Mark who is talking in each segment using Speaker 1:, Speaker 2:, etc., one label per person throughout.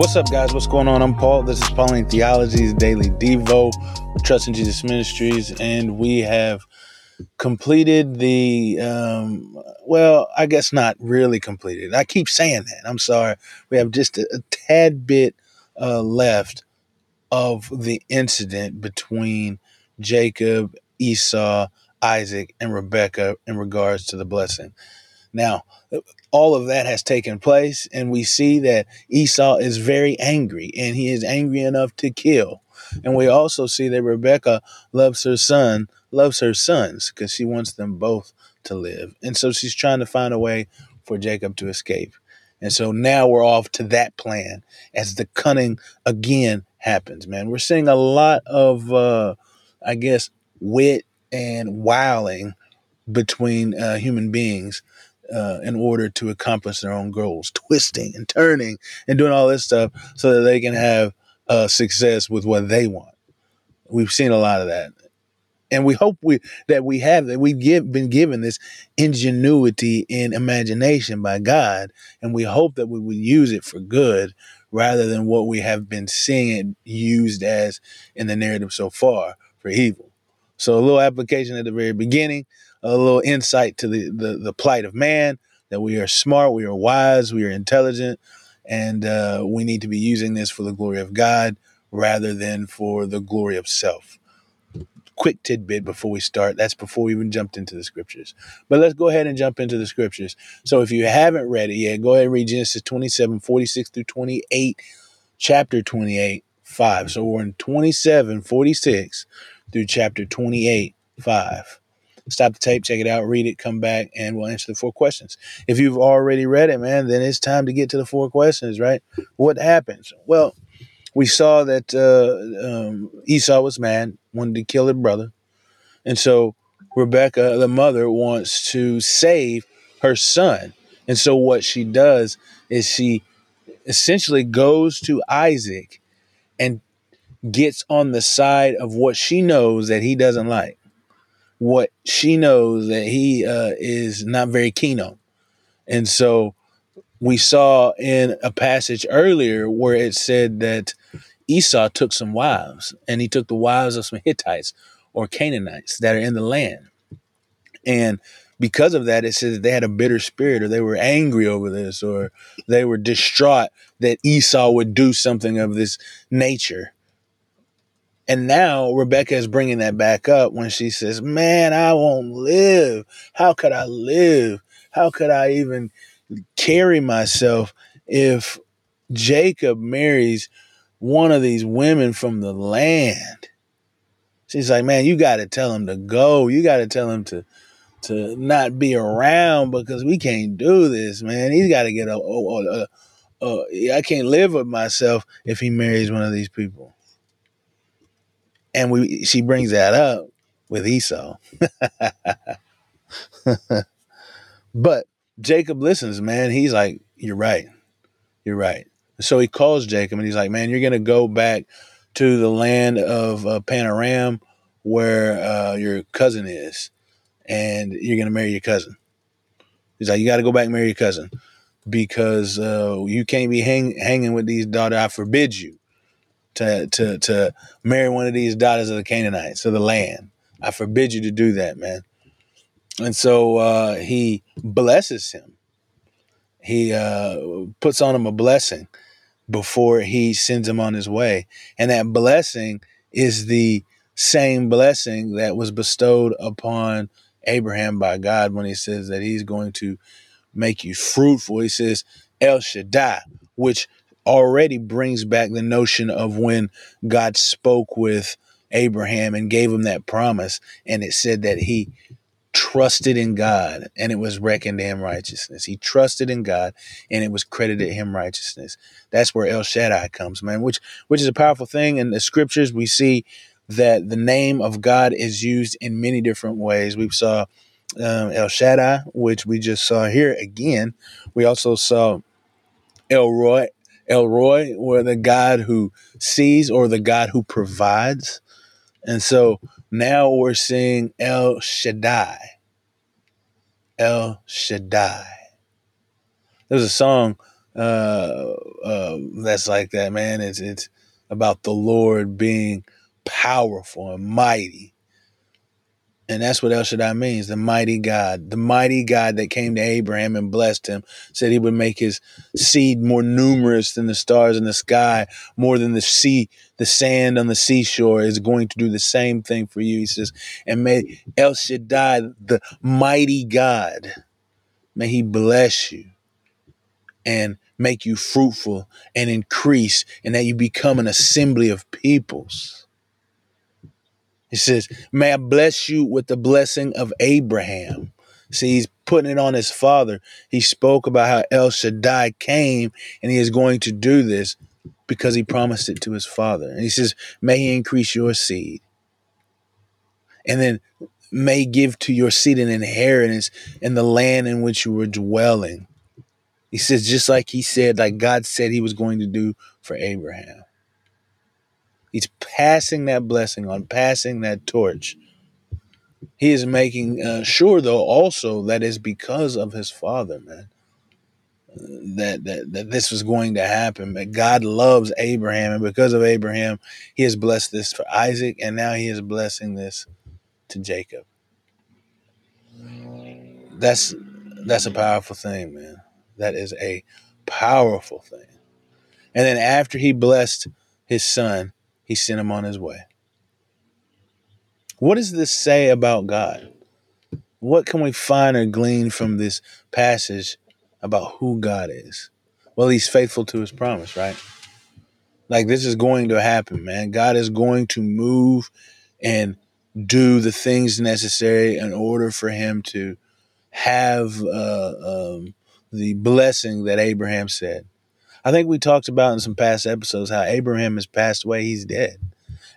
Speaker 1: What's up, guys? What's going on? I'm Paul. This is Pauline Theology's Daily Devo, Trust in Jesus Ministries, and we have completed the, um, well, I guess not really completed. I keep saying that. I'm sorry. We have just a, a tad bit uh, left of the incident between Jacob, Esau, Isaac, and Rebekah in regards to the blessing. Now, all of that has taken place, and we see that Esau is very angry, and he is angry enough to kill. And we also see that Rebecca loves her son, loves her sons, because she wants them both to live. And so she's trying to find a way for Jacob to escape. And so now we're off to that plan as the cunning again happens, man. We're seeing a lot of, uh, I guess, wit and wiling between uh, human beings uh, in order to accomplish their own goals, twisting and turning and doing all this stuff so that they can have uh, success with what they want. We've seen a lot of that. And we hope we that we have that we've give, been given this ingenuity and imagination by God, and we hope that we would use it for good rather than what we have been seeing it used as in the narrative so far for evil. So a little application at the very beginning a little insight to the, the, the plight of man, that we are smart, we are wise, we are intelligent, and uh, we need to be using this for the glory of God rather than for the glory of self. Quick tidbit before we start. That's before we even jumped into the scriptures. But let's go ahead and jump into the scriptures. So if you haven't read it yet, go ahead and read Genesis 27, 46 through 28, chapter 28, 5. So we're in 27, 46 through chapter 28, 5 stop the tape, check it out, read it, come back, and we'll answer the four questions. If you've already read it, man, then it's time to get to the four questions, right? What happens? Well, we saw that uh, um, Esau was mad, wanted to kill his brother. And so Rebecca, the mother, wants to save her son. And so what she does is she essentially goes to Isaac and gets on the side of what she knows that he doesn't like what she knows that he uh, is not very keen on. And so we saw in a passage earlier where it said that Esau took some wives and he took the wives of some Hittites or Canaanites that are in the land. And because of that, it says that they had a bitter spirit or they were angry over this or they were distraught that Esau would do something of this nature. And now Rebecca is bringing that back up when she says, Man, I won't live. How could I live? How could I even carry myself if Jacob marries one of these women from the land? She's like, Man, you got to tell him to go. You got to tell him to to not be around because we can't do this, man. He's got to get. I can't live with myself if he marries one of these people and we she brings that up with Esau. but Jacob listens, man. He's like, "You're right, you're right." So he calls Jacob, and he's like, "Man, you're gonna go back to the land of uh, Paddan-aram, where uh, your cousin is, and you're gonna marry your cousin." He's like, "You got to go back and marry your cousin." Because uh, you can't be hang- hanging with these daughters. I forbid you to to to marry one of these daughters of the Canaanites of the land. I forbid you to do that, man. And so uh, he blesses him. He uh, puts on him a blessing before he sends him on his way, and that blessing is the same blessing that was bestowed upon Abraham by God when he says that he's going to make you fruitful. He says El Shaddai, which already brings back the notion of when God spoke with Abraham and gave him that promise. And it said that he trusted in God and it was reckoned to him righteousness. He trusted in God and it was credited him righteousness. That's where El Shaddai comes, man, which which is a powerful thing. In the scriptures, we see that the name of God is used in many different ways. We saw um, El Shaddai, which we just saw here again. We also saw El Roi, El Roi, or the God who sees or the God who provides. And so now we're seeing El Shaddai. El Shaddai. There's a song uh, uh, that's like that, man. It's it's about the Lord being powerful and mighty. And that's what El Shaddai means, the mighty God. The mighty God that came to Abraham and blessed him, said he would make his seed more numerous than the stars in the sky, more than the sea, the sand on the seashore is going to do the same thing for you. He says, and may El Shaddai, the mighty God, may he bless you and make you fruitful and increase, and that you become an assembly of peoples he says, May I bless you with the blessing of Abraham. See, he's putting it on his father. He spoke about how El Shaddai came and he is going to do this because he promised it to his father. And he says, May he increase your seed. And then may give to your seed an inheritance in the land in which you were dwelling. He says, just like he said, like God said he was going to do for Abraham. He's passing that blessing on, passing that torch. He is making uh, sure, though, also that is because of his father, man. that, that that this was going to happen. But God loves Abraham, and because of Abraham, He has blessed this for Isaac, and now He is blessing this to Jacob. That's that's a powerful thing, man. That is a powerful thing. And then after He blessed His son, He sent him on his way. What does this say about God? What can we find or glean from this passage about who God is? Well, he's faithful to his promise, right? Like this is going to happen, man. God is going to move and do the things necessary in order for him to have uh, um, the blessing that Abraham said. I think we talked about in some past episodes how Abraham has passed away, he's dead.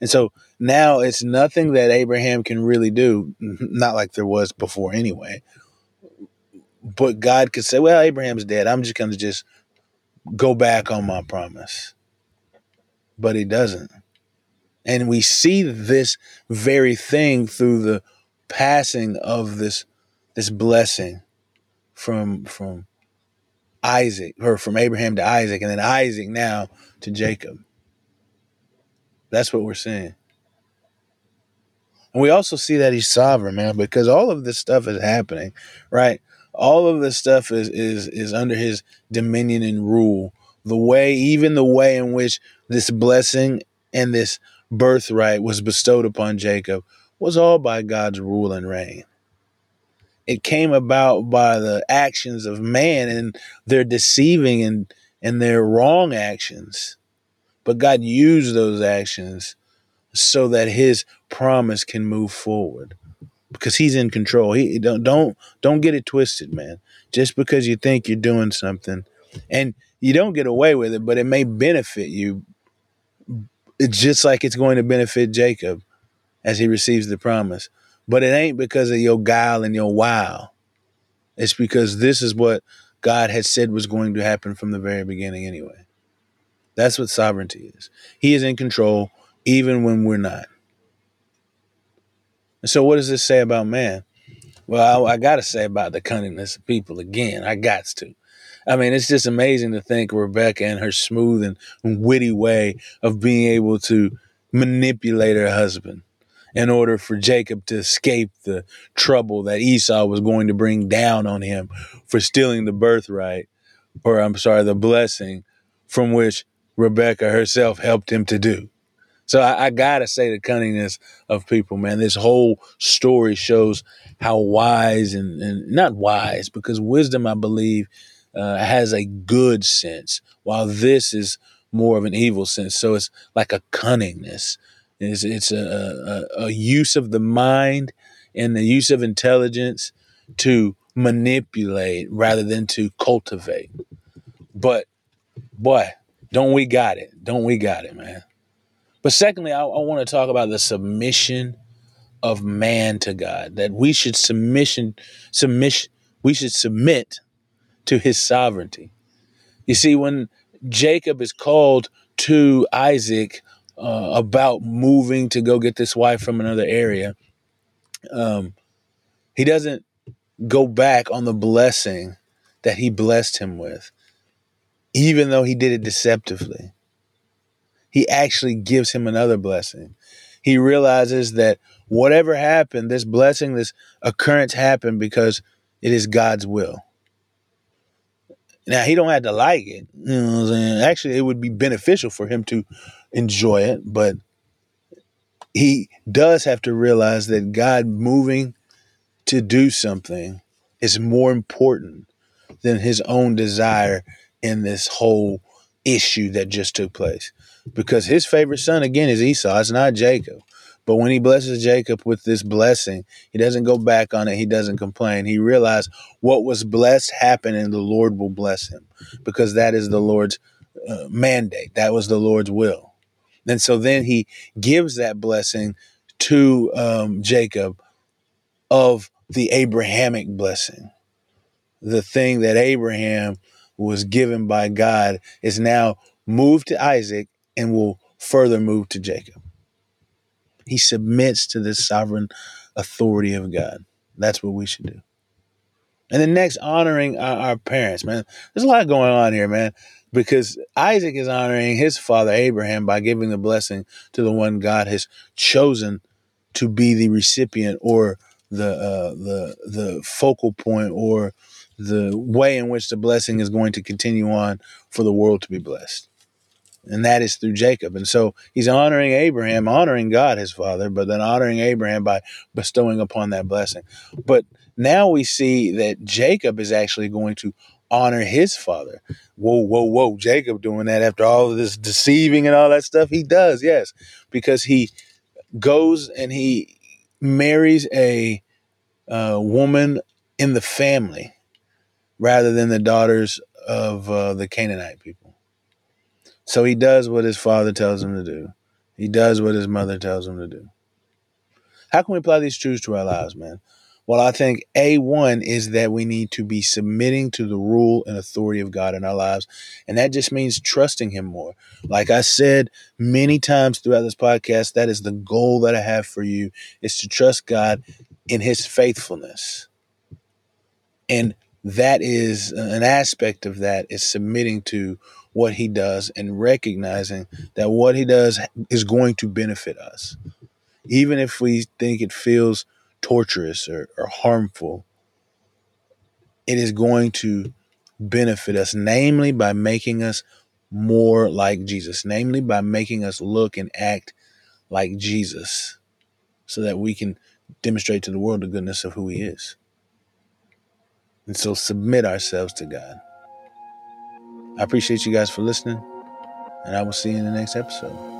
Speaker 1: And so now it's nothing that Abraham can really do, not like there was before anyway. But God could say, well, Abraham's dead. I'm just going to just go back on my promise. But he doesn't. And we see this very thing through the passing of this this blessing from from Isaac or from Abraham to Isaac and then Isaac now to Jacob. That's what we're seeing. And we also see that he's sovereign, man, because all of this stuff is happening, right? All of this stuff is is is under his dominion and rule. The way, even the way in which this blessing and this birthright was bestowed upon Jacob was all by God's rule and reign. It came about by the actions of man and their deceiving and and their wrong actions. But God used those actions so that his promise can move forward because he's in control. He don't don't don't get it twisted, man. Just because you think you're doing something and you don't get away with it, but it may benefit you. It's just like it's going to benefit Jacob as he receives the promise. But it ain't because of your guile and your wow. It's because this is what God had said was going to happen from the very beginning anyway. That's what sovereignty is. He is in control even when we're not. And so, what does this say about man? Well, I, I got to say about the cunningness of people again. I got to. I mean, it's just amazing to think Rebecca and her smooth and witty way of being able to manipulate her husband in order for Jacob to escape the trouble that Esau was going to bring down on him for stealing the birthright, or I'm sorry, the blessing from which Rebecca herself helped him to do. So I, I, gotta say the cunningness of people, man. This whole story shows how wise and, and not wise because wisdom, I believe, uh, has a good sense, while this is more of an evil sense. So it's like a cunningness. It's, it's a, a, a use of the mind and the use of intelligence to manipulate rather than to cultivate. But boy, don't we got it? Don't we got it, man? But secondly, I, I want to talk about the submission of man to God. That we should submission, submission, we should submit to His sovereignty. You see, when Jacob is called to Isaac uh, about moving to go get this wife from another area, um, he doesn't go back on the blessing that he blessed him with. even though he did it deceptively. He actually gives him another blessing. He realizes that whatever happened, this blessing, this occurrence happened because it is God's will. Now he don't have to like it. You know what I'm saying? Actually, it would be beneficial for him to enjoy it, but he does have to realize that God moving to do something is more important than his own desire in this whole issue that just took place. Because his favorite son, again, is Esau. It's not Jacob. But when he blesses Jacob with this blessing, he doesn't go back on it. He doesn't complain. He realized what was blessed happened and the Lord will bless him because that is the Lord's uh, mandate. That was the Lord's will. And so then he gives that blessing to um, Jacob of the Abrahamic blessing. The thing that Abraham was given by God is now moved to Isaac and will further move to Jacob. He submits to the sovereign authority of God. That's what we should do. And the next, honoring our, our, parents, man. There's a lot going on here, man, because Isaac is honoring his father Abraham by giving the blessing to the one God has chosen to be the recipient or the uh, the the focal point or the way in which the blessing is going to continue on for the world to be blessed and that is through Jacob. And so he's honoring Abraham, honoring God, his father, but then honoring Abraham by bestowing upon that blessing. But now we see that Jacob is actually going to honor his father. Whoa, whoa, whoa. Jacob doing that after all of this deceiving and all that stuff? He does, yes, because he goes and he marries a uh, woman in the family rather than the daughters of uh, the Canaanite people. So he does what his father tells him to do. He does what his mother tells him to do. How can we apply these truths to our lives, man? Well, I think A1 is that we need to be submitting to the rule and authority of God in our lives. And that just means trusting Him more. Like I said many times throughout this podcast, that is the goal that I have for you is to trust God in His faithfulness. And that is an aspect of that is submitting to what he does and recognizing that what he does is going to benefit us. Even if we think it feels torturous or, or harmful, it is going to benefit us, namely by making us more like Jesus, namely by making us look and act like Jesus, so that we can demonstrate to the world the goodness of who He is. And so submit ourselves to God. I appreciate you guys for listening, and I will see you in the next episode.